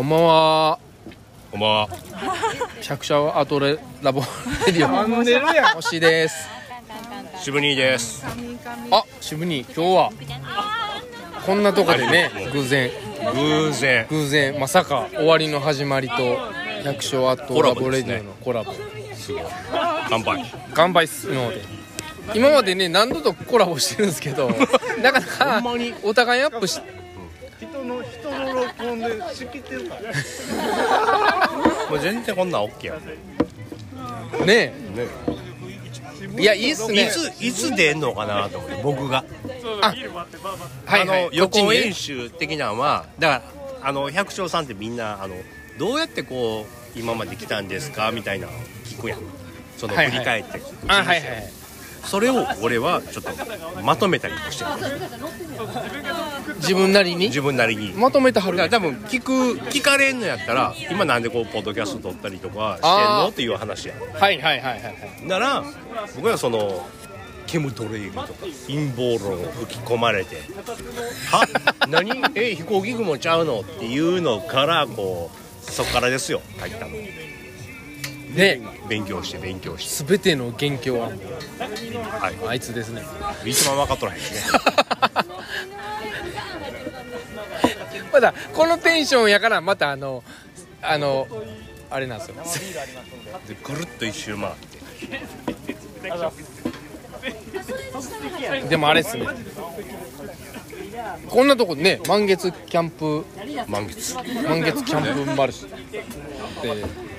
こんばんは。こんばんは。百社アトレラボ。レディオんでるやん。星です。渋兄です。あ渋に今日は。こんなとこでね偶然。偶然。偶然まさか終わりの始まりと百姓アットラボレディオのコラボ。すごい。乾杯。乾杯するので。今までね何度とコラボしてるんですけど なかなかお互いアップし人の人の録音で仕切ってるからもう全然こんなんオッケーや。ねね。いやいいっすねいついつ出んのかなと思って僕が。はいはいあの予行演習的なのはだからあの百姓さんってみんなあのどうやってこう今まで来たんですかみたいなの聞くやん。そのはいはい振り返って。あはいはいはいそれを俺はちょっとまとめたりもしてる。自分なりに？自分なりに。まとめてはる。だから多分聞く聞かれんのやったら今なんでこうポッドキャスト撮ったりとかしてんのっていう話やはいはいはいはいはい。なら僕はそのケムトレイルとか陰謀論を吹き込まれて「は？何？え飛行機雲ちゃうの?」っていうのからこうそっからですよ入ったのね。勉強して勉強し全ての元凶はて、はあいつですね。い、一番分かっとらへんね。まだこのテンションやからまたあのあのあれなんですよ。でぐるっと一周回って。でもあれっすね。こんなとこね満月キャンプ。満月。満月キャンプマルシェで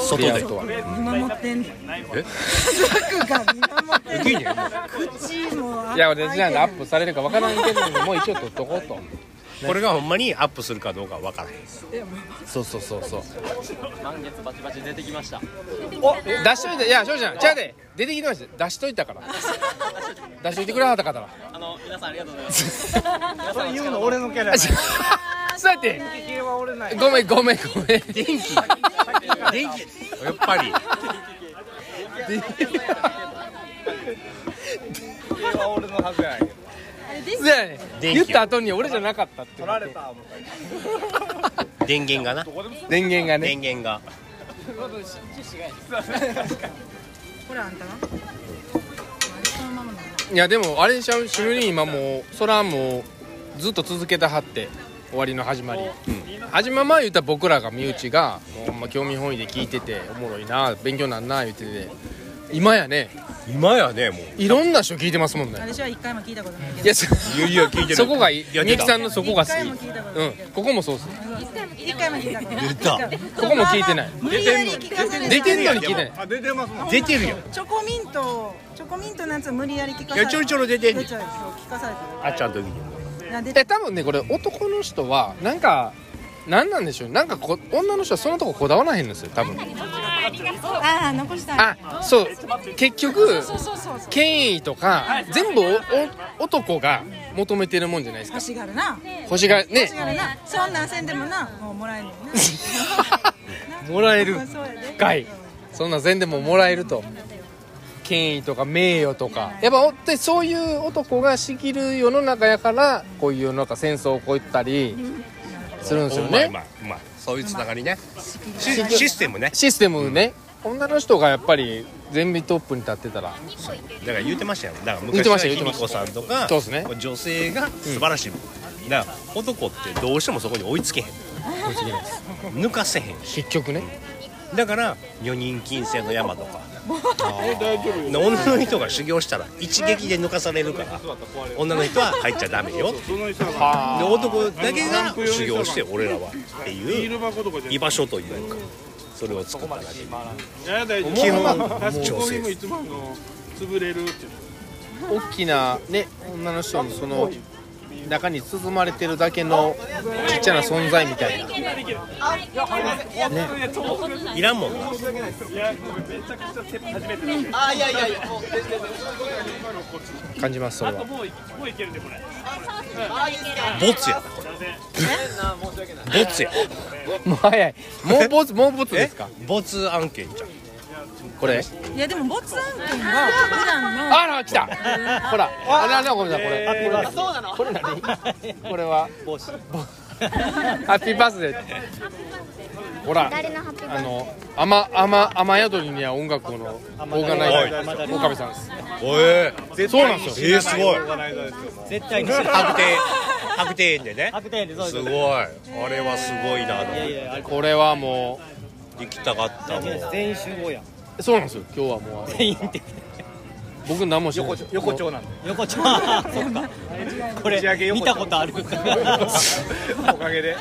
外で。見守ってんねん。え？族が見守ってんね口もいや俺じゃあアップされるかわからんけどもう一応撮っとこうと。これがほんまにアップするかどうかは分からへん。そうそうそうそう。満月バチバチ出てきました。お出しといて。いや翔ちゃんちゃうで。出てきてました。出しといたから。出しといてくれはった方は。あの皆さんありがとうございます。皆さんの言う力の俺のキャラ やそうやって。系は俺ない。ごめんごめんごめん。電気。電気。やっぱり。系は俺のはずやんそうやね電気。言った後に俺じゃなかったって取られた電源がな電源がね電源がこれあんたなそのままなんだいやでもあれでしょ主任今もうそれはもうずっと続けてはって終わりの始まり、始まる前言ったら僕らが身内がもうほんま興味本位で聞いてておもろいな勉強なんな言ってて。今やね。今やねもう。いろんな人聞いてますもんね。私は一回も聞いたことないけど。いやそいやいや聞いてる。そこがいい。やみゆきさんのそこが好き。うん。ここもそうっす。一回も聞いたことない出た。ここも聞いてない。無理やり聞かされ出てんのに聞いてないあ出てますもん出てるよチョコミントチョコミントのやつを無理やり聞かされいやちょろちょろ出てあっちゃんと時にるいや出てえ多分ねこれ男の人はなんかなんなんでしょうなんかこ女の人はそのとここだわらへんんですよ多分。ああ残したあそう。結局権威とか全部おお男が求めてるもんじゃないですか。欲しがるな。星がね。欲しがるな。そんなんせんでもなもうもらえんねんな。もらえるそうやで。かい。そんな全でももらえると権威とか名誉とか。やっぱおってそういう男が仕切る世の中やからこういう世の中戦争を起こったりするんですよね。うまいうまいうまいそういうつながりね。シシステムね。システムね。女の人がやっぱり全部トップに立ってたら。だから言ってましたよ。だから昔は卑弥呼さんとかそうですね。女性が素晴らしい。だから男ってどうしてもそこに追いつけへん。抜かせへんし。結局ねだから女人禁制の山とか。女の人が修行したら一撃で抜かされるから女の人は入っちゃダメよで男だけが修行して俺らはっていう居場所というかそれを作っただけ基本確女性かにいつもあの潰れるって大きなね女の人のその中に包まれてるだけのちっちゃな存在みたいな。いらんもんな。感じますそれは。ボツやなこれ。ボツやもう早いもうボツもうボツですか？ボツ案件じゃんこれ？いやでもボツ案件が普段のあら来た。ほら。あななごめんなさいこれ。これそうなの？これ何？これは？帽子。ハッピーバースデーほらあの雨雨雨宿りには音楽のオーガナイザー岡部さんです。おえそうなんですよ。えー、すごい。絶対に白庭白庭園でね。白点でそうです。すごい。あれはすごいなこれはも行きたかったもん。全員集合やん。うそうなんですよ。今日はもう全員って僕何もしない。横丁。なんで。横丁。あーそっかこれ打ち上げ横丁。見たことある。おかげで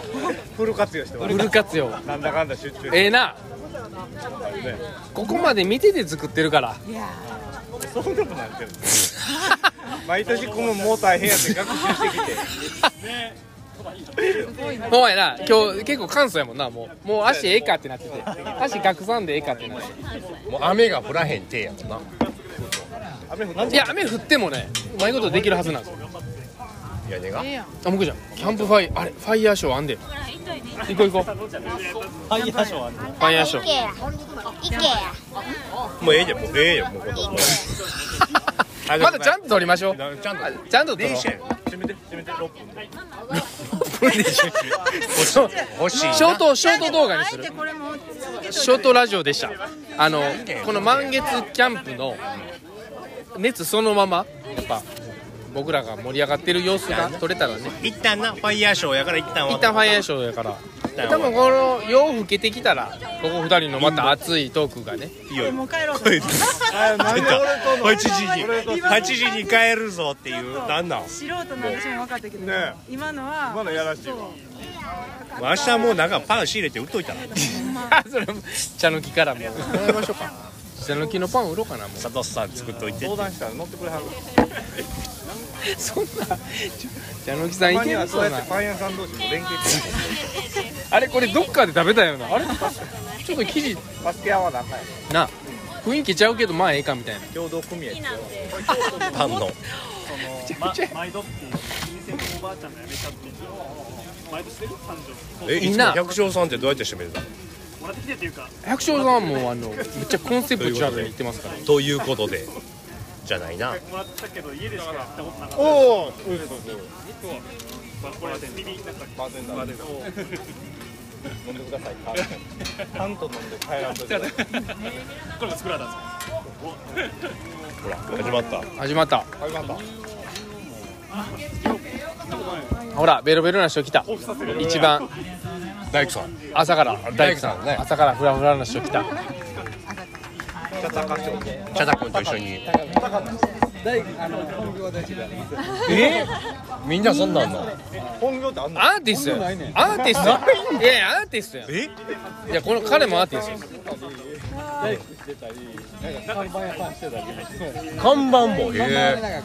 フル活用してます。フル活用。なんだかんだ出張ええな。ここまで見てて作ってるから。いやそうでもなってる毎年このもう大変やって学習してきて ほんやな。今日結構簡素やもんなもう。もう足ええかってなってて。足逆さんでええかってなって。もう雨が降らへんてやもんな。雨降っいや雨降ってもねうまいことできるはずなんですよ。屋根が？あ僕じゃん。キャンプファイあれファイヤーショーあんで。行こう行こう。フファイヤーショーあるァイヤーショー。もうええでもうええよもうこのもうあ まだちゃんと撮りましょう。ちゃんと。あちゃんと撮ろう。電車やろ閉めて閉めて6分ショートショート動画にするショートラジオでした。あのこの満月キャンプの熱そのままやっぱ僕らが盛り上がってる様子が撮れたらね。一旦なファイヤーショーやから一旦は一旦ファイヤーショーやから旦多分この夜更けてきたらここ二人のまた熱いトークがねいい。よもう帰ろうとあなんで俺との8時に8時に帰るぞっていうなんなん？素人の私も分かったけど、ね今のは今のやらしいわ。明日もうなんかパン仕入れて売っといたら。それも茶の木からも。うましょうか。茶の木のパン売ろうかなもう。佐藤さん作っといて相談したら乗ってくれはる。そんな茶の木さんいけはそうやるそうなってパン屋さん同士も連携してあれこれどっかで食べたよな。あれ？ちょっと生地。バスケ合わなあかんやんな雰囲気ちゃうけどまあええかみたいな。共同組合。ってパンの毎度っていう店のおばあちゃんが辞めちゃって毎度してる誕生日。えいつも百姓さんってどうやって締めてたの？もらってきてっていうか。百姓さんもあのめっちゃコンセプチュアルに言ってますから。ということで。じゃないな。もらったけど家でしかやったことなかった。おおそうそうそうこれ耳なんかバーテンダーで飲んでください。タンと飲んで帰らんとこれも作られたんです。ほ ら始まった。始まった始まったほらベロベロな人来た。一番。大工さん。朝から。大工さんね。朝からフラフラな人来た。茶高町チャタ君と一緒にえ？みんなそんなんの？本業ってあんの？アーティストやアーティストやいやいやアーティストやえ？いやこの彼もアーティストです看板も。へえ。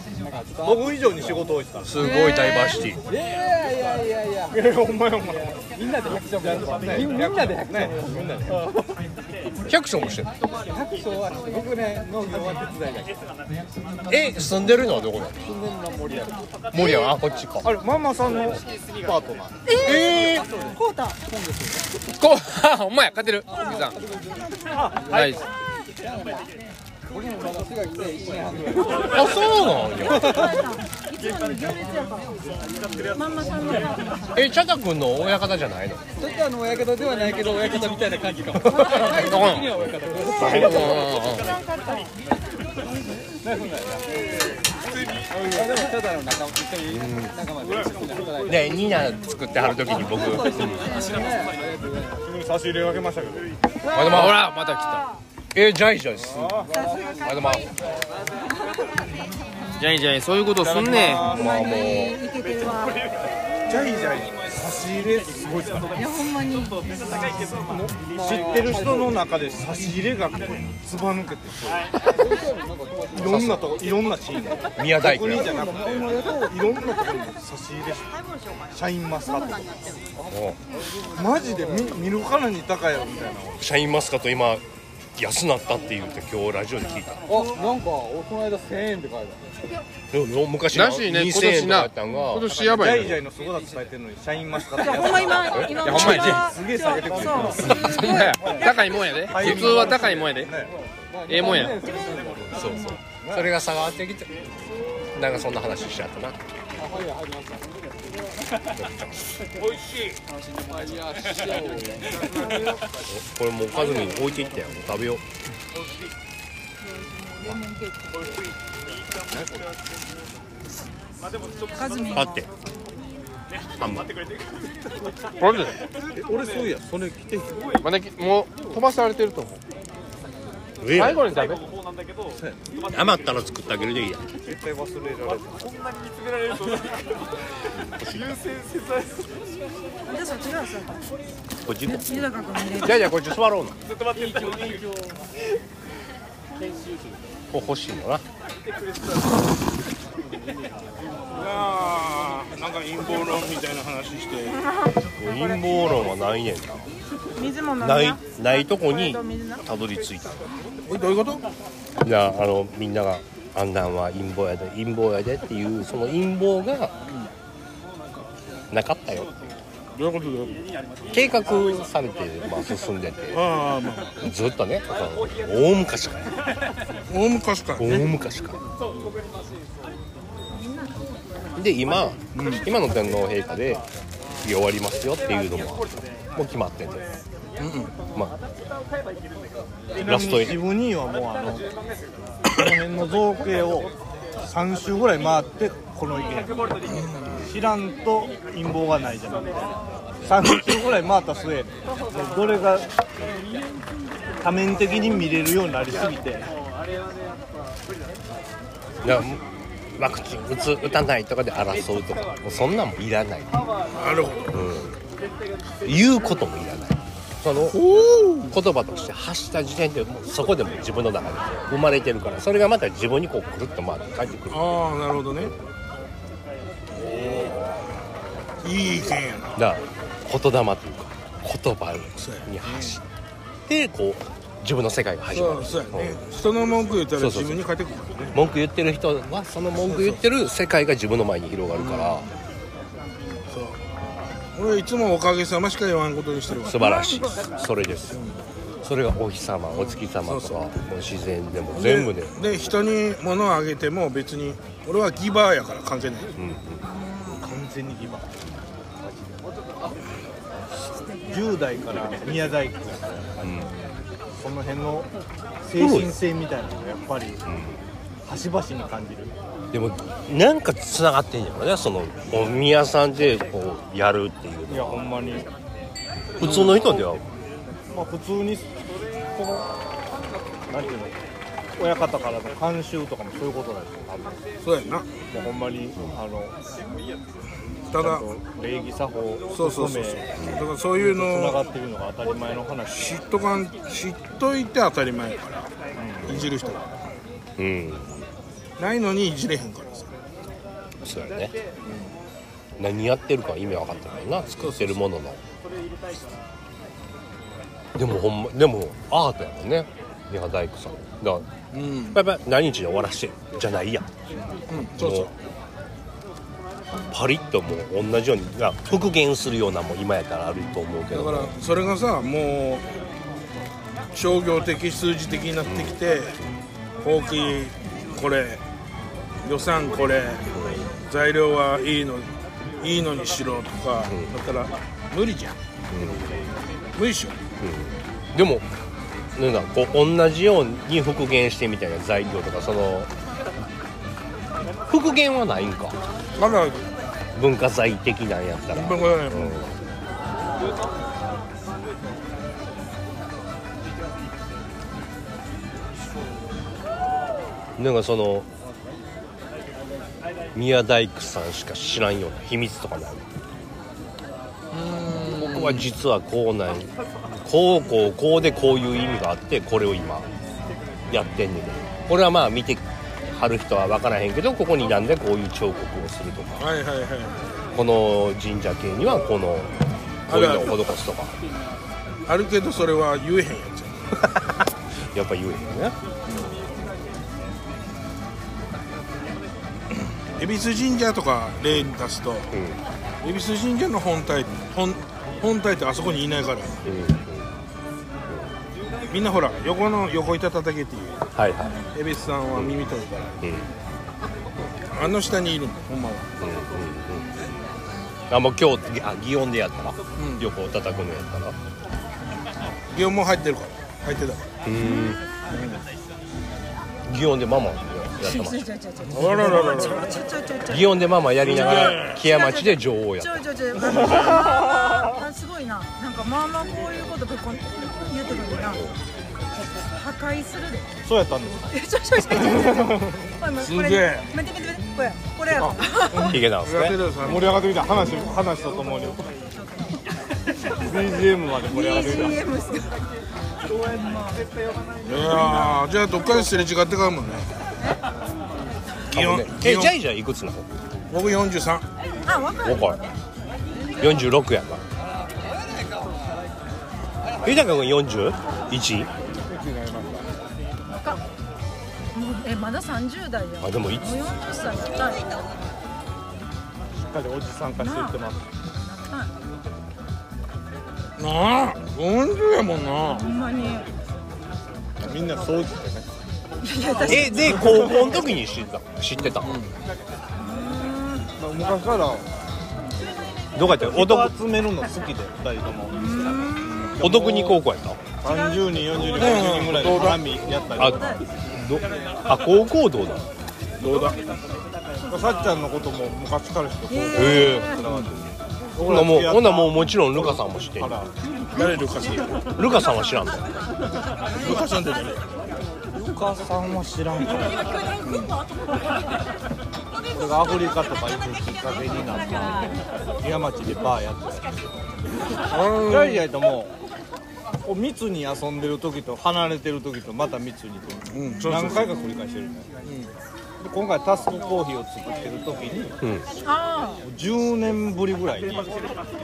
僕以上に仕事多いっすごいダイバーシティ。えほんまやほんまや。みんなで百姓みんなで百姓ねみんなで百姓もしてる百姓は僕ね農業は手伝いだけえ住んでるのはどこなの？住んでるのは森山森山あこっちか。あれママさんのパートナーええこうたこうあほんまや。勝てる。おじさん。はい僕もまだ滋賀来て1年半ぐらいあそうなんや。いつもの行列やからママさんのえチャタ君の親方じゃないの？ちょっとあの親方ではないけど親方みたいな感じかも。は親方あでもただねニナ作ってはる時に僕。差し入れかけましたけど。まだまほらまた来たえじゃいじゃいすまだまじゃいじゃいそういうことすんねん。まあもうジャイジャイ。差し入れすごいっすね。いやほんまに知ってる人の中で差し入れがずば抜けてていろんなとこいろんなシーン宮大工じゃなくていろんなところに差し入れシャインマスカット。とかもマジで見見るからに高いよみたいな。うシャインマスカット今安なったって言って今日ラジオで聞いた。あなんかこの間1000円って書いてでも昔ならしいね。今2000円年な。とかやったんが。今年やばジャイジャイのすごさ伝えてるのにシャインマスカット。ほんま今今いやほんまやすげえ下げてくる高いもんやで普通は高いもんやでええもんやそうそうそれが下がってきてなんかそんな話しちゃったなあはい入りましたこれもうカズミに置いていったよ。もう食べよう。カズミンあって。ハンバーマジでえ俺そういやそれ来てまだきもう飛ばされてると思う。グ最後に食べ？余ったら作ってあげるでいいや絶対忘れられるじゃあそっちがさこっち行こ豊君見れるじゃあじゃあこっち座ろうな。うこう欲しいのな。いやーなんか陰謀論みたいな話して。陰謀論はないねん水もな。ないないとこにたどり着いた。えどういうこと？いやあのみんなが「あんなんは陰謀やで陰謀やで」っていうその陰謀がなかったよどういう。ことどういうこ計画されて、まあ、進んでて。とああまあ。ずっとねその大昔から。大昔から大昔から。で今、今の天皇陛下で終わりますよっていうのももう決まってて、まあラスト自分にはもうあのこの辺の造形を3周ぐらい回ってこの意見知らんと陰謀がないじゃなくて3周ぐらい回った末どれが多面的に見れるようになりすぎて。だからワクチン打つ打たないとかで争うとか。もうそんなんもいらない、なるほど。うん、言うこともいらないその言葉として発した時点でもうそこでも自分の中で生まれてるからそれがまた自分にこうくるっと回って帰ってくる。ああなるほどね。いい意見やな。だ言霊というか言葉に発してこう自分の世界が始まる。そうそうやね。人の文句言ったら自分に返ってくるからね。文句言ってる人はその文句言ってる世界が自分の前に広がるからそう俺はいつもおかげさましか言わんことにしてるわ。素晴らしい。それですよ。それがお日様お月様とかもう自然でも全部で。で人に物をあげても別に俺はギバーやから関係ない、完全にギバー。10代から宮大工。やからその辺の精神性みたいなのがやっぱり端々に感じるでもなんかつながってんやろねそのお宮さんでこうやるっていういやほんまに。普通の人では？まあ普通にこのなんていうの親方からの慣習とかもそういうことなんですよ多分そうやな。もうほんまにあのただ礼儀作法そうそうそうそう。だからそういうのつながってるのが当たり前の話。知っとかん知っといて当たり前やから、いじる人が。うんないのにいじれへんからさ。そうやね。何やってるか意味分かってないな。作ってるものの。でもほんまでもアートやもんね。宮大工さん。だからうん。やっぱり何日で終わらしてじゃないやん。うんそうそう。パリッともう同じように復元するようなもん今やったらあると思うけど。だからそれがさもう商業的数字的になってきて法規これ予算これ材料はいいのいいのにしろとか、だから無理じゃん、無理っしょ。でもなんかこう同じように復元してみたいな材料とかその復元はないんか。まだ。文化財的なんやったら、文化財。うん。なんかその宮大工さんしか知らんような秘密とかない？ここは実はこうなんこうこうこうでこういう意味があってこれを今やってんねんけど。これはまあ見てはる人は分からへんけどここになんでこういう彫刻をするとか。はいはいはいこの神社系にはこのこういうのを施すとか。あるけどそれは言えへんやつや。やっぱ言えへんよね恵比寿神社とか例に出すとうん。恵比寿神社の本体本本体ってあそこにいないから。うんみんなほら横の横板叩けっていう。はいはい。恵比寿さんは耳取るから。うん。うんあの下にいるのほんまは。あもう今日あ擬音でやったら、横を叩くのやったら祇園も入ってるから。入ってた。かうん。擬音でママ？でママやりながら木屋町で女王や。っちたょちょちょ。ああすごいな。なんかまあまあこういうことぶっこん言ってくるな。破壊するで。そうやったんですか？えちょちょちょちょちょこれもこれすげえ。見て見て見て。これこれやろ。ヒゲなんですね盛り上がってきた話話とともに。BGM まで盛り上がってきた BGM っすか？いやーじゃあどっかですれ違ってからもんねえジャイジャイいくつなの？僕43あわかる。分かる。46やな。豊君 41? もうえまだ30代や。あでもいつ？もう40歳しっかりおじさん化していってます。なあ？40やもんな。ほんまに。みんな掃除ってねえで高校の時に知ってた？知ってた、まあ昔から。どこやった？お人得集めるの好きで2人とも。お得に高校やった？30人40人50人ぐらいで花見やったりあどあ高校どうだ？どうだ？さっちゃんのことも昔からしてこうへえ。ほんなもうほんなもうもちろんルカさんも知ってんのあら。誰ルカさん？ルルカさんは知らんの？カさんって誰？ルカさんは知らんかも俺がアフリカとか行くきっかけになった宮町でバーやってたジャイジャイともこう密に遊んでる時と離れてる時とまた密にとうん何回か繰り返してるね、で今回タスクコーヒーを作ってる時にうん10年ぶりぐらいに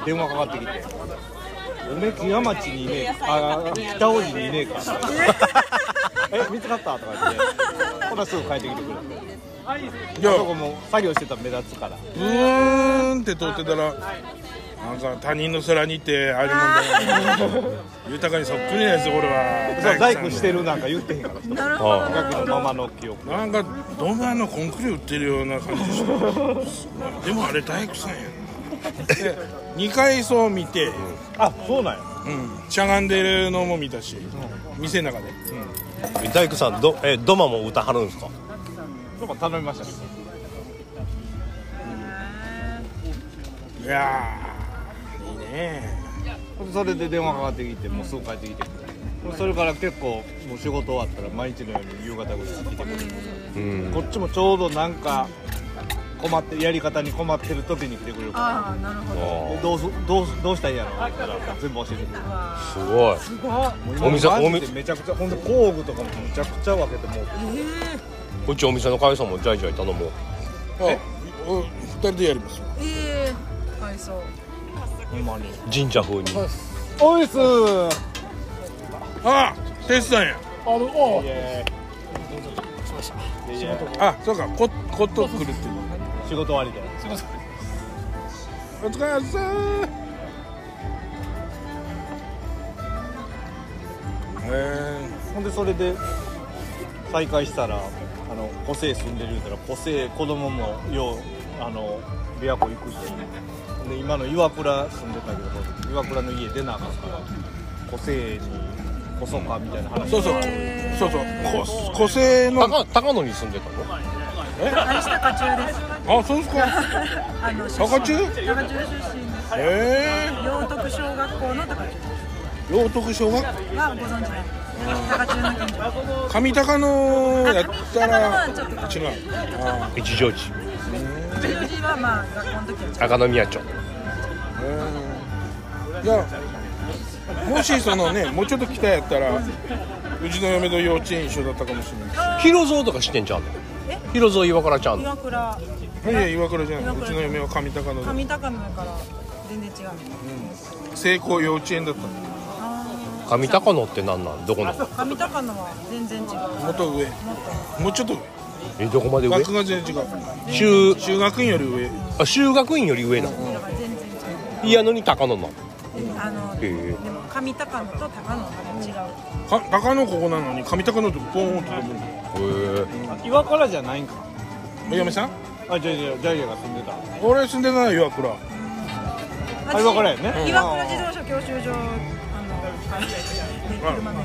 電話かかってきて「おめえ木屋町にいねえあ北大路にいねえか」え見つかった?」とか言って。ほなすぐ帰ってきてくれ。ていや。あそこも作業してたら目立つから。うーんって通ってたらなんか他人の空に行ってあるもんだよ 豊かにそっくりなやつ俺は。そう大工してるなんか言ってへんから。あなるほどのままの記憶なんかドバのコンクリ売ってるような感じして。でもあれ大工さんやなで2階層見て、あそうなんや。うん、しゃがんでるのも見たし、店の中で。大工さんどえドマも歌はるんですか？とか頼みましたね。いやーいいねそれで電話かかってきてもうすぐ帰ってきてそれから結構もう仕事終わったら毎日のように夕方ぐらいに来てくれる。うん。こっちもちょうどなんか困ってやり方に困ってる時に来てくれるから。ああなるほど。でどうすどうすどうしたらいいやろ？って言ったら全部教えてくれる。すごい。すごい。お店お店？でめちゃくちゃほんで工具とかもめちゃくちゃ分けてもうてこっちお店の会社もジャイジャイ頼もう。あお二人でやります？よええかわいそう。ほんまに。神社風に。おいっすあテスさんや。イエーイイエーイあそうかこコット来るっていう仕事終わりで。お疲れさんえほんでそれで再会したらあの個性住んでる言うたら個性子供もようあの琵琶湖行くしで今の岩倉住んでたけど岩倉の家出なあかんから個性にこそかみたいな話。ー、そうそう。そうそうこ個性の高高野に住んでたの？愛した家中です。あそうですか。あの高中高中出身ですえ。陽徳小学校の高中ー、陽徳小学？はご存知ない高中の近所上高野やったら違う。あ一乗寺十字はまあ学校の時は。赤宮町。もしそのねもうちょっと北やったらうちの嫁と幼稚園一緒だったかもしれない広蔵とか知ってんちゃうの？広蔵岩倉ちゃん。の岩倉。いやいや岩倉じゃない。うちの嫁は上高野で。上高野だから全然違う成功幼稚園だった上高野って何なん？どこの？あ上高野は全然違う。もっと上。もっもうちょっとえどこまで上？上学が全然違う。修中学院より上。あ修学院より上なの？とだから全然違いやのに高野なの？うあのでも上高野と高野は違う。か高野ここなのに上高野とポーンと飛ぶ岩倉じゃないんか。お嫁さん？あじゃあじゃあジャイアが住んでた俺住んでない岩倉あれ分からんよね岩倉自動車教習所あの車の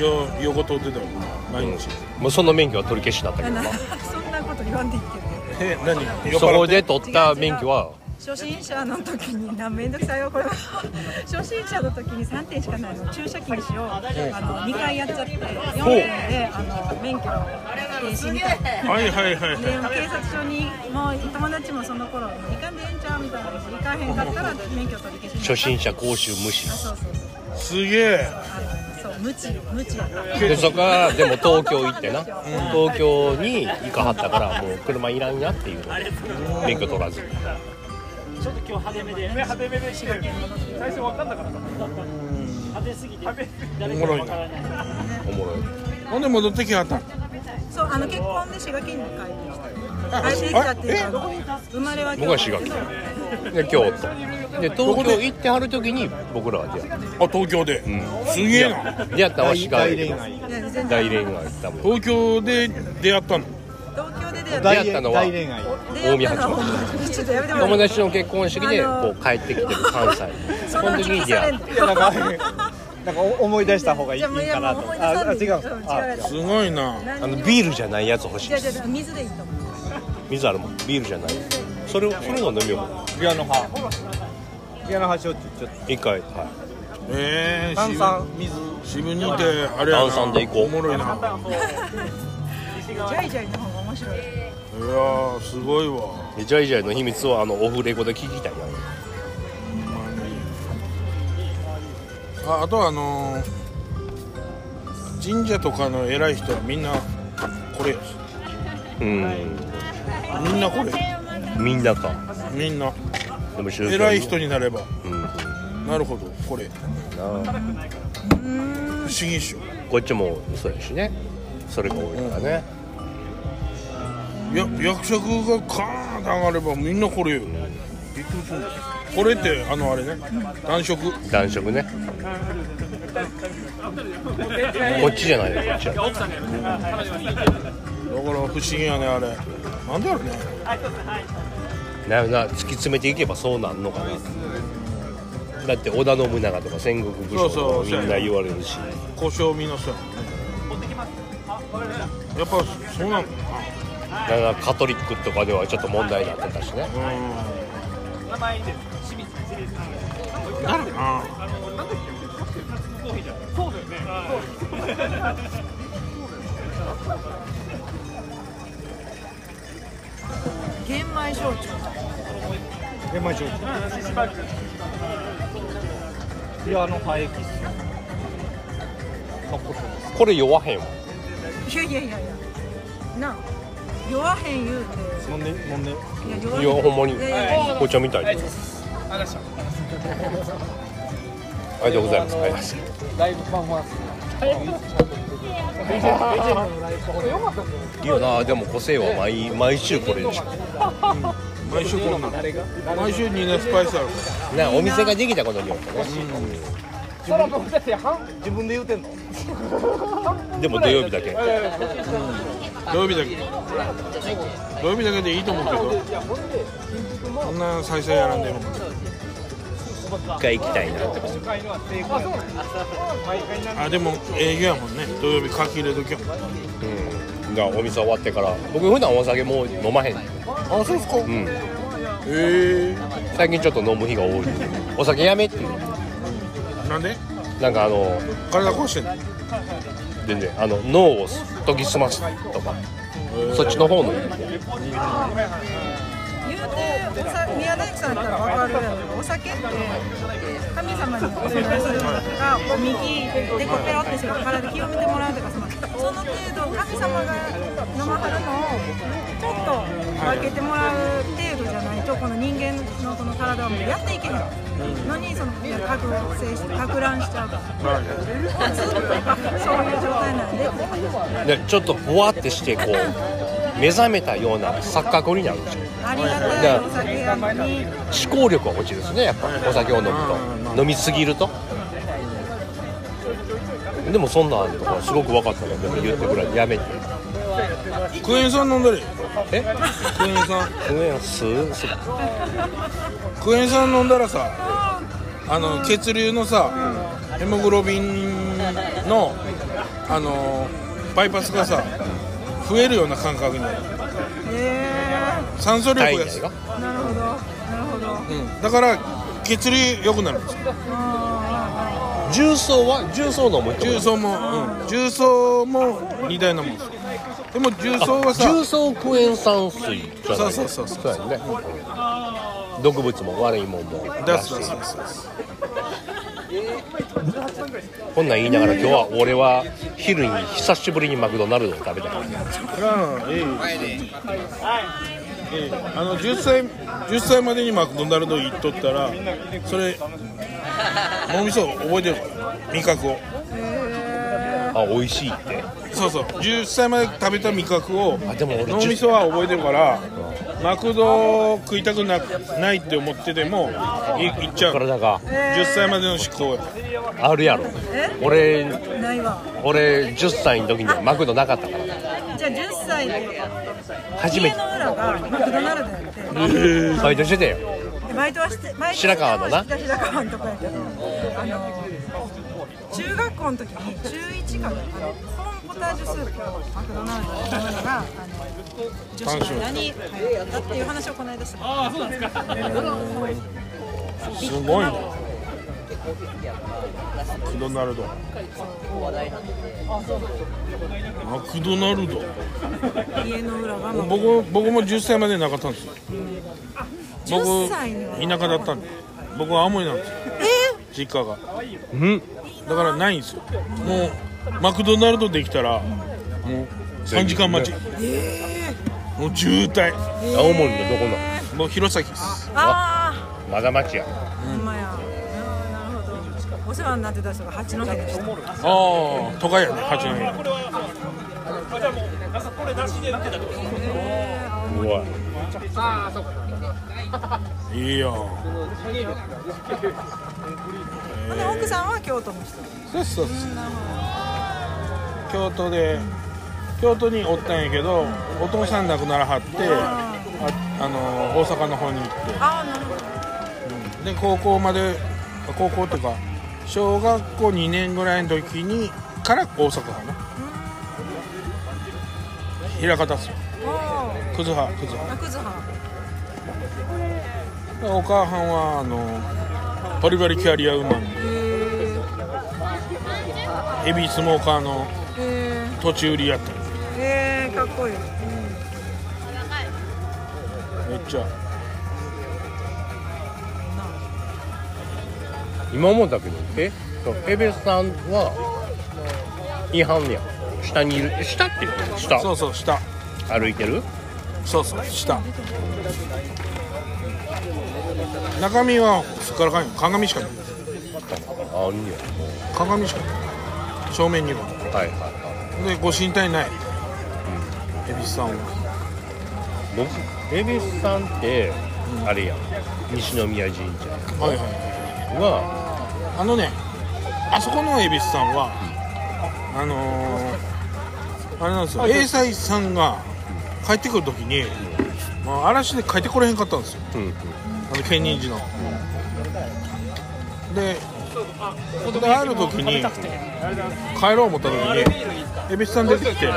よ横通ってたよ毎日もうその免許は取り消しになったけどなそんなこと言わんでいいけどえ何そこで取った免許は初心者の時になめんどくさいよこれ 初心者の時に3点しかないの。駐車禁止をあの2回やっちゃって4点であの免許停止みたいな。はいはいはいでも警察署にもう友達もその頃「行かんでええんちゃう?」みたいな行かへんかったら免許取り消し初心者講習無視。あそうそうそうすげえ。あのそう無知無知。やったでそこからでも東京行ってな。東京に行かはったからもう車いらんやっていうので免許取らずちょっと今日派手めで。派手めで滋賀県最初分かんなかった。派手すぎて誰か分からない。おもろい。ほんで戻ってきはったん？そうあの結婚で滋賀県に帰ってきた帰ってきたっていうか生まれは僕は滋賀県。で京都で東京行ってはる時に僕らは出会った。あ東京で、すげえな。出会った滋賀大県恋愛。大恋愛多分東京で出会ったの？東京で出会ったのは大恋愛。出会ったのはちょっとやめてもらって。友達の結婚式でこう帰ってきてる関西。そその時に出会っいやなんかなんか思い出した方がいいかなと。あ違う。すごいな。たあのビールじゃないやつ欲しいです。水でいいと思う。水あるもん。ビールじゃない。それをそれを飲みようビアの葉。ビアの葉焼酎ちょっと。一回はい。ええ炭酸水。渋にいてあれやな。炭酸で行こう。おもろいな。ジャイジャイの方が面白い。いやーすごいわ。でジャイジャイの秘密をあのオフレコで聞きたいな。ああとはあのー神社とかの偉い人はみんなこれやし。うん。みんなこれ。みんなか。みんな。でも偉い人になれば。うんなるほど。これ。な不思議っしょ。こっちもそうやしね。それが多いからねや役職がカーンって上がればみんなこれよ。びっくりするこれってあのあれね。男色。男色ね。こっちじゃないよこっちやだから不思議やねあれ。なんであれね。なな突き詰めていけばそうなんのかな。だって織田信長とか戦国武将みんな言われるし。故障見の人やもんね。やっぱそうなんだだカトリックとかではちょっと問題になってたしね。名前です清水誰かあのなんだっけコーヒーじゃんそうだよねそうだよね玄米焼酎。玄米焼酎。いやあの廃棄っすこれ酔わへんわいやいやいやいやなあ酔わへん言うて。飲んで飲んで。いや酔わへんいやほんまに。いやいやいや紅茶みたい。ですありがとうございます。ありがとうございますライブパフォーマンス。いいよな。でも個性は毎毎週これでしょ。毎週こんな。ん毎週ニーナスパイスあるかなお店ができたことによってね。そら僕だって半自分で言うてんの？でも土曜日だけ。ら土曜日だけ？土曜日だけでいいと思うけどそんな再生やらんでも。一回行きたいなあでも営業やもんね。土曜日書き入れときゃ。うん。がお店終わってから。僕普段お酒もう飲まへん。あそうっすか。うん。へえ。最近ちょっと飲む日が多い。お酒やめっていう。なんで？なんかあの体壊してんの？全然あの脳を研ぎ澄ますとかそっちの方の意味で言うておさ宮大工さんだったら分かるやろお酒って神様にお供えするとかお右でこうペロってして体清めてもらうとかそのその程度神様が飲まはるのをちょっと分けてもらう程度じゃない。とこの人間のこの体をやっていけないのにその覚醒してか乱しちゃう。からずっとそういう状態なんで。でちょっとぼわってしてこう目覚めたような錯覚になるでしょありがたい。お酒やのに思考力は落ちるですねやっぱお酒を飲むと飲みすぎると。でもそんなんとかすごく分かったのでも言ってくれやめて。クエン酸飲んだりえ？クエン酸。クエンスそクエン酸飲んだらさあの血流のさヘモグロビンのあのバイパスがさ増えるような感覚になる。え酸素量増やす、なるほどなるほど。うん、だから血流良くなるんです。よ重曹は？重曹飲む人も重曹も、うん、重曹も似たようなもんです。よでも重曹はさ重曹クエン酸水じゃない。そうそうそうそう。そうやね。毒物も悪いもんも。出す出す出すこんなん言いながら今日は俺は昼に久しぶりにマクドナルドを食べたからうんええええあの10歳10歳までにマクドナルド行っとったらそれ脳みそ覚えてる？から味覚を。あ美味しいって。そうそう。10歳まで食べた味覚を。あでも俺脳みそは覚えてるからマクド食いたくなないって思っててもい行っちゃう。体が。10歳までの思考や。あるやろ。え？俺ないわ。俺10歳の時にはマクドなかったから。じゃあ10歳で初めて。家の裏がマクドナルドやって。バイトしてたよ。でバイトはしてバイト白川のな。白川のとこやけどあの中学校の時に中1かなあのコージュスープをマクドナルド。で食べたのがあの女子の間に流行ったっていう話をこの間したああそうなんです。かすごいねマクドナルドマクドナルド家の裏がマク僕僕も10歳までなかったんですよ僕田舎だったんで僕は青森なんですよ実家がうんだからないんですよもうマクドナルドできたらもう3時間待ち。もう渋滞。青森のどこの？もう弘前です。あまだ町や。あほんまや。あーなるほど。お世話になってた人が八戸でした。ああ都会やね八戸。うわ。いいよ。ほんで奥さんは京都の人。そうそうそう京都で京都におったんやけどお父さん亡くならはってああの大阪の方に行って。ああなるほど。で高校まで高校っていうか小学校2年ぐらいの時にから大阪かな。枚方っすよ。あ葛葉葛葉あ葛葉でお母さんはあのバリバリキャリアウーマン。へヘビースモーカーの土地売りやったりえへえかっこいい。めっちゃ。今思ったけどえ？そうエベさんは違反や。ん下にいる。え下って言ってる下。そうそう下。歩いてる？そうそう下。中身はすっからかんよ。鏡しかない。あんねや。鏡しかない。正面にははいはい。はでご神体ない。恵比寿さんは。僕エベさんってあれやん。西宮神社はいはいはあのねあそこの恵比寿さんはあのー、あれなんですよ。英才さんが帰ってくる時に、まあ、嵐で帰ってこれへんかったんですよ。うんうん。あの建仁寺の。でである時に帰ろう思った時に恵比寿さん出てきてパ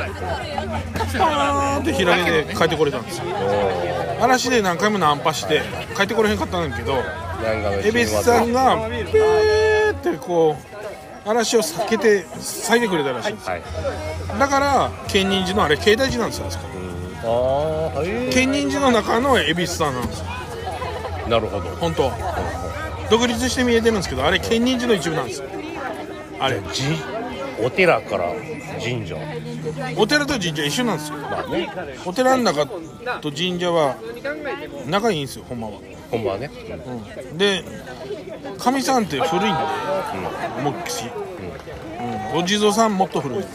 ーンって開けて帰ってこれたんですよ嵐で何回もナンパして帰ってこれへんかったんだけど恵比寿さんがピーってこう嵐を避けて咲いてくれたらしいんですはい。だから建仁寺のあれ境大寺なんですよあそ建仁寺の中の恵比寿さんなんですよ。なるほど。本当。独立して見えてるんですけどあれ建仁寺の一部なんですよ。あれ。じお寺から神社。お寺と神社一緒なんですよ。まあね。お寺の中と神社は仲いいんですよほんまは、ほんまはね。うん、でかみさんって古いんで思いっきし、うん、お地蔵さんもっと古いんで、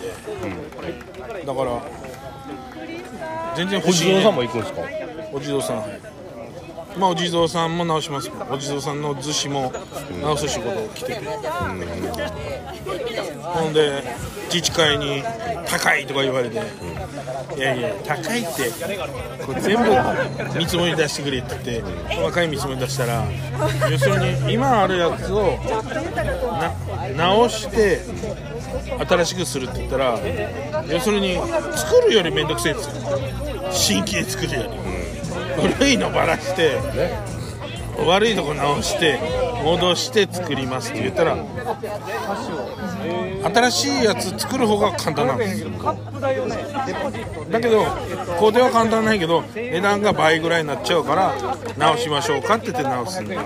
だから全然不お地蔵さんも行くんですか？お地蔵さんまあお地蔵さんも直しますお地蔵さんの厨子も直す仕事を来てて、うんほんで自治会に「高い!」とか言われて「いやいや高いってこれ全部見積もり出してくれ」って言って細かい見積もり出したら要するに今あるやつを直して新しくするって言ったら要するに作るより面倒くせえんですよ新規で作るより、古いのばらして、悪いとこ直して戻して作りますって言ったら新しいやつ作る方が簡単なんですよ。だけど工程は簡単ないけど値段が倍ぐらいになっちゃうから直しましょうかって言って直すんでゴ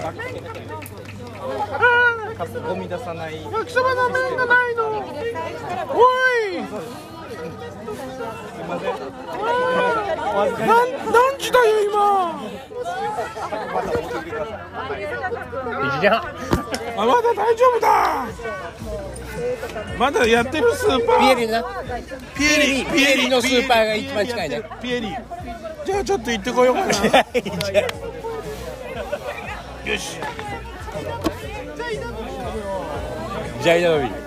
ミ出さない。焼きそばの麺がないの。おい何時だよ今。1時半あまだ大丈夫だまだやってるスーパーピエリなピエリピエリのスーパーが一番近いねピエリじゃあちょっと行ってこようかなよしジャイナのビ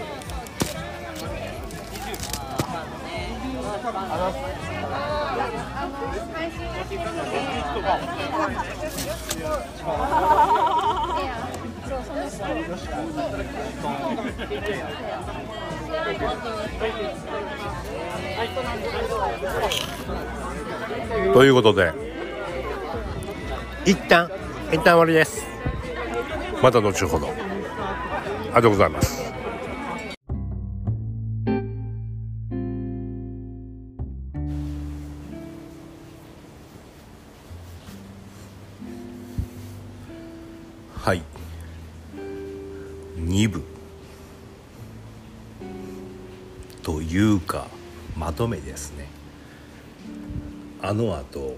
ということで一旦一旦終わりです。また後ほど。ありがとうございます。はい。2部。というかまとめですね。あのあと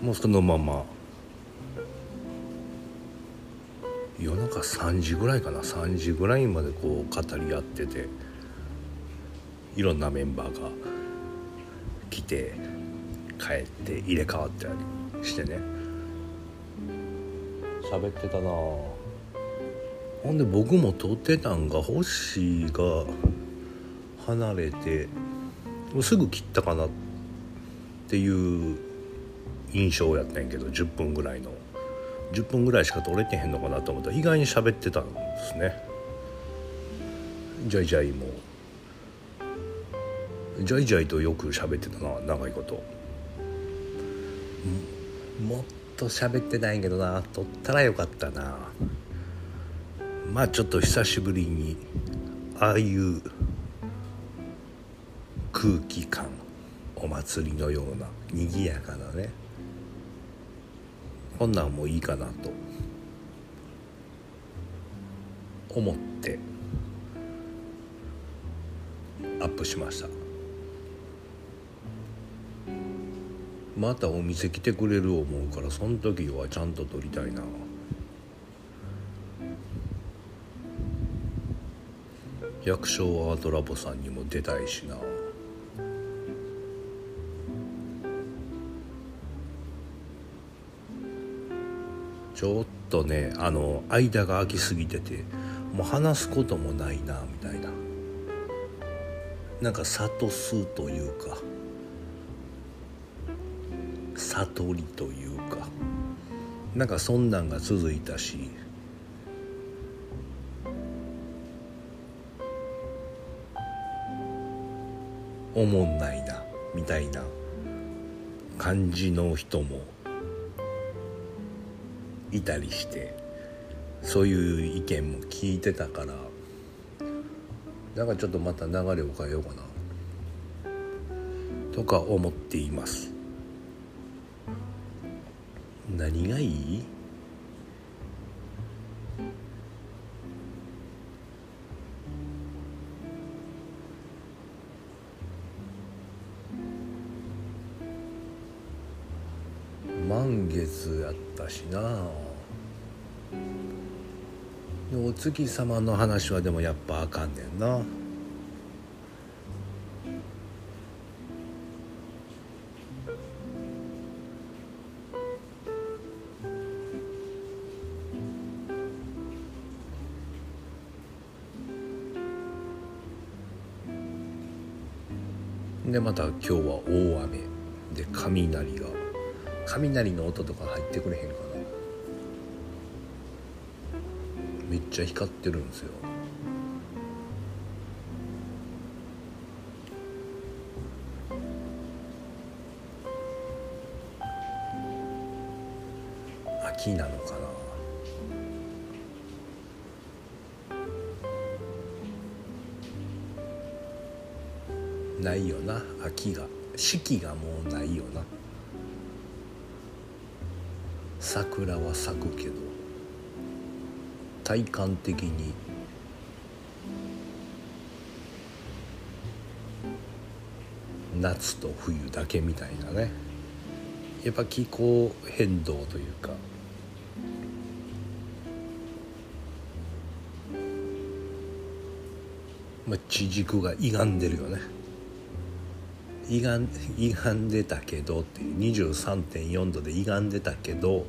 もうそのまま夜中3時ぐらいかな。3時ぐらいまでこう語り合ってていろんなメンバーが来て帰って入れ替わったりしてね。喋ってたな。ほんで僕も撮ってたんが星が離れてすぐ切ったかなっていう印象やったんやけど10分ぐらいの。10分ぐらいしか撮れてへんのかなと思ったら意外に喋ってたんですね。ジャイジャイも。ジャイジャイとよく喋ってたな長いこと。と喋ってないけどな撮ったらよかったな。まあちょっと久しぶりにああいう空気感お祭りのような賑やかなね。こんなんもいいかなと思ってアップしました。またお店来てくれる思うからその時はちゃんと撮りたいな。百姓アートラボさんにも出たいしな。ちょっとねあの間が空きすぎててもう話すこともないなみたいな。なんか諭すというか。悟りというか。なんかそんなんが続いたし。おもんないなみたいな感じの人もいたりして。そういう意見も聞いてたから。だかちょっとまた流れを変えようかな。とか思っています。何がいい？満月やったしなお月様の話はでもやっぱあかんねんな。でまた今日は大雨。で雷が。雷の音とか入ってくれへんかな。めっちゃ光ってるんですよ。四季がもうないよな。桜は咲くけど体感的に夏と冬だけみたいなね。やっぱ気候変動というか。まあ地軸が歪んでるよね。歪ん歪んでたけどっていう23.4度で歪んでたけど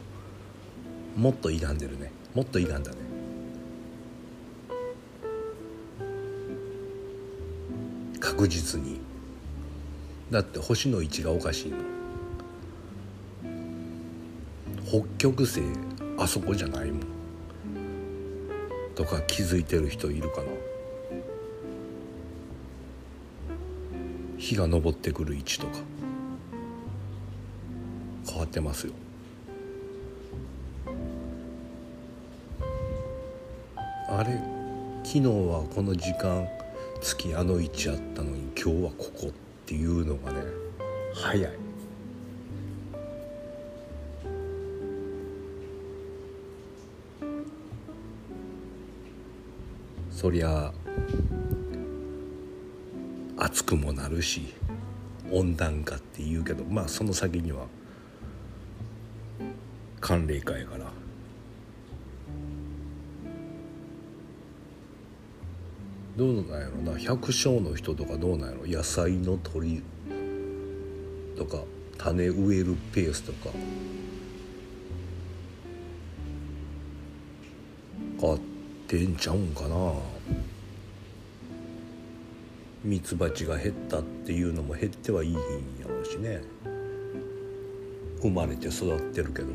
もっと歪んでるね。もっと歪んだね。確実に。だって星の位置がおかしいの北極星あそこじゃないもん。とか気づいてる人いるかな。日が昇ってくる位置とか。変わってますよ。あれ昨日はこの時間月あの位置あったのに今日はここっていうのがね早い。そりゃあ暑くもなるし温暖化って言うけどまあその先には寒冷化やから。どうなんやろな？百姓の人とかどうなんやろ？野菜の取りとか種植えるペースとか。変わってんちゃうんかな？ミツバチが減ったっていうのも減ってはいいんやろうしね。生まれて育ってるけど。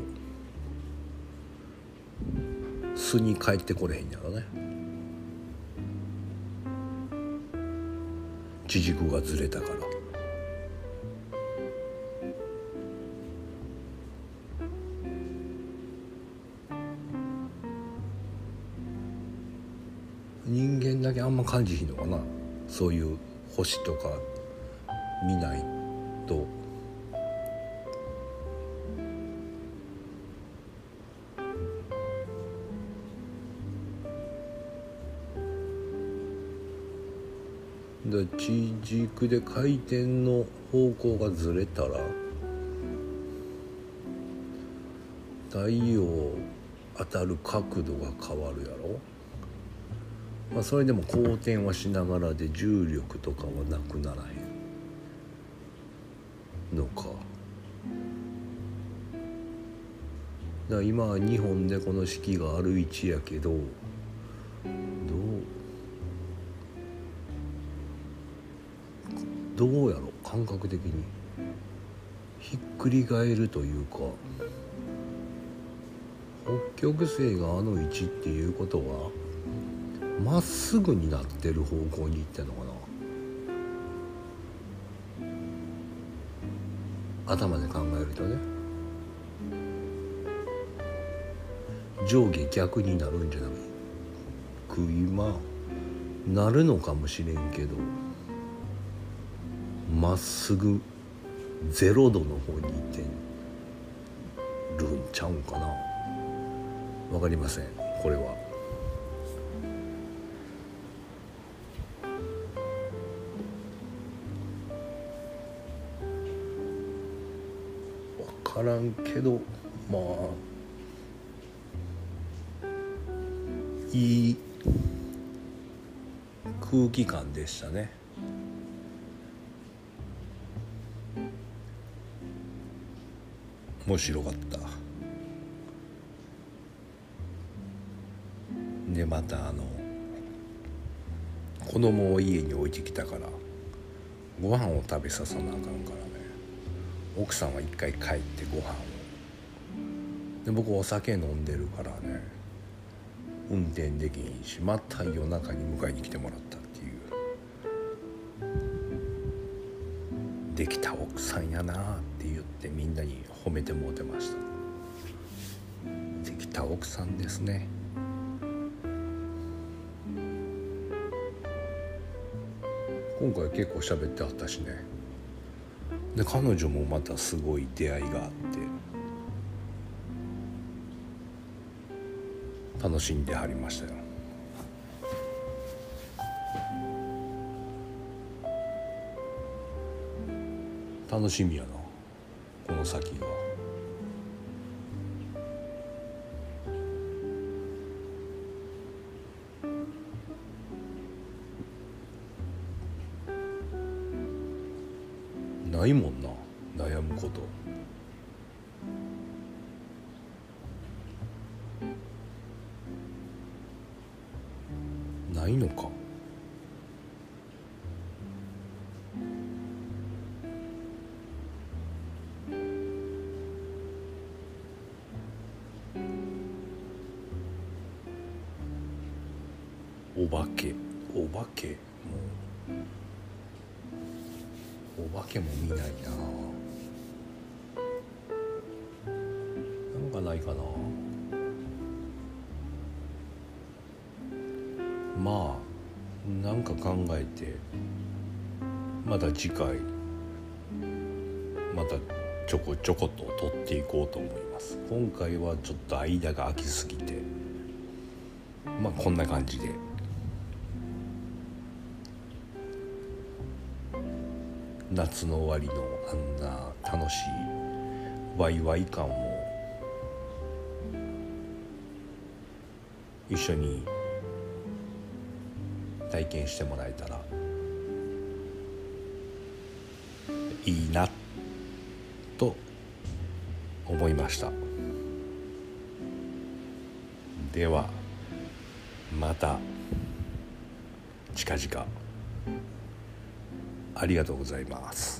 巣に帰ってこれへんやろね。地軸がずれたから。人間だけあんま感じひんの？そういう星とか見ないと。で地軸で回転の方向がずれたら太陽当たる角度が変わるやろ。まあそれでも公転はしながらで重力とかはなくならへんのか。だから今は日本でこの四季がある位置やけどどうどうやろ感覚的に。ひっくり返るというか北極星があの位置っていうことはまっすぐになってる方向に行ってんのかな。頭で考えるとね。上下逆になるんじゃなく今なるのかもしれんけどまっすぐゼロ度の方に行ってるんちゃうんかな。わかりません。これは。からんけどまあいい空気感でしたね。面白かった。でまたあの子供を家に置いてきたからご飯を食べささなあかんからね。奥さんは一回帰ってご飯を。で僕お酒飲んでるからね。運転できんしまた夜中に迎えに来てもらったっていう。できた奥さんやなって言ってみんなに褒めてもうてました。できた奥さんですね。今回結構喋ってはったしね。で彼女もまたすごい出会いがあって楽しんではりましたよ。楽しみやなこの先がお化け。お化け？もう。お化けも見ないな。なんかないかな。まあなんか考えてまた次回またちょこちょこと取っていこうと思います。今回はちょっと間が空きすぎてまあこんな感じで。夏の終わりのあんな楽しいワイワイ感を一緒に体験してもらえたらいいなと思いました。ではまた。近々。ありがとうございます。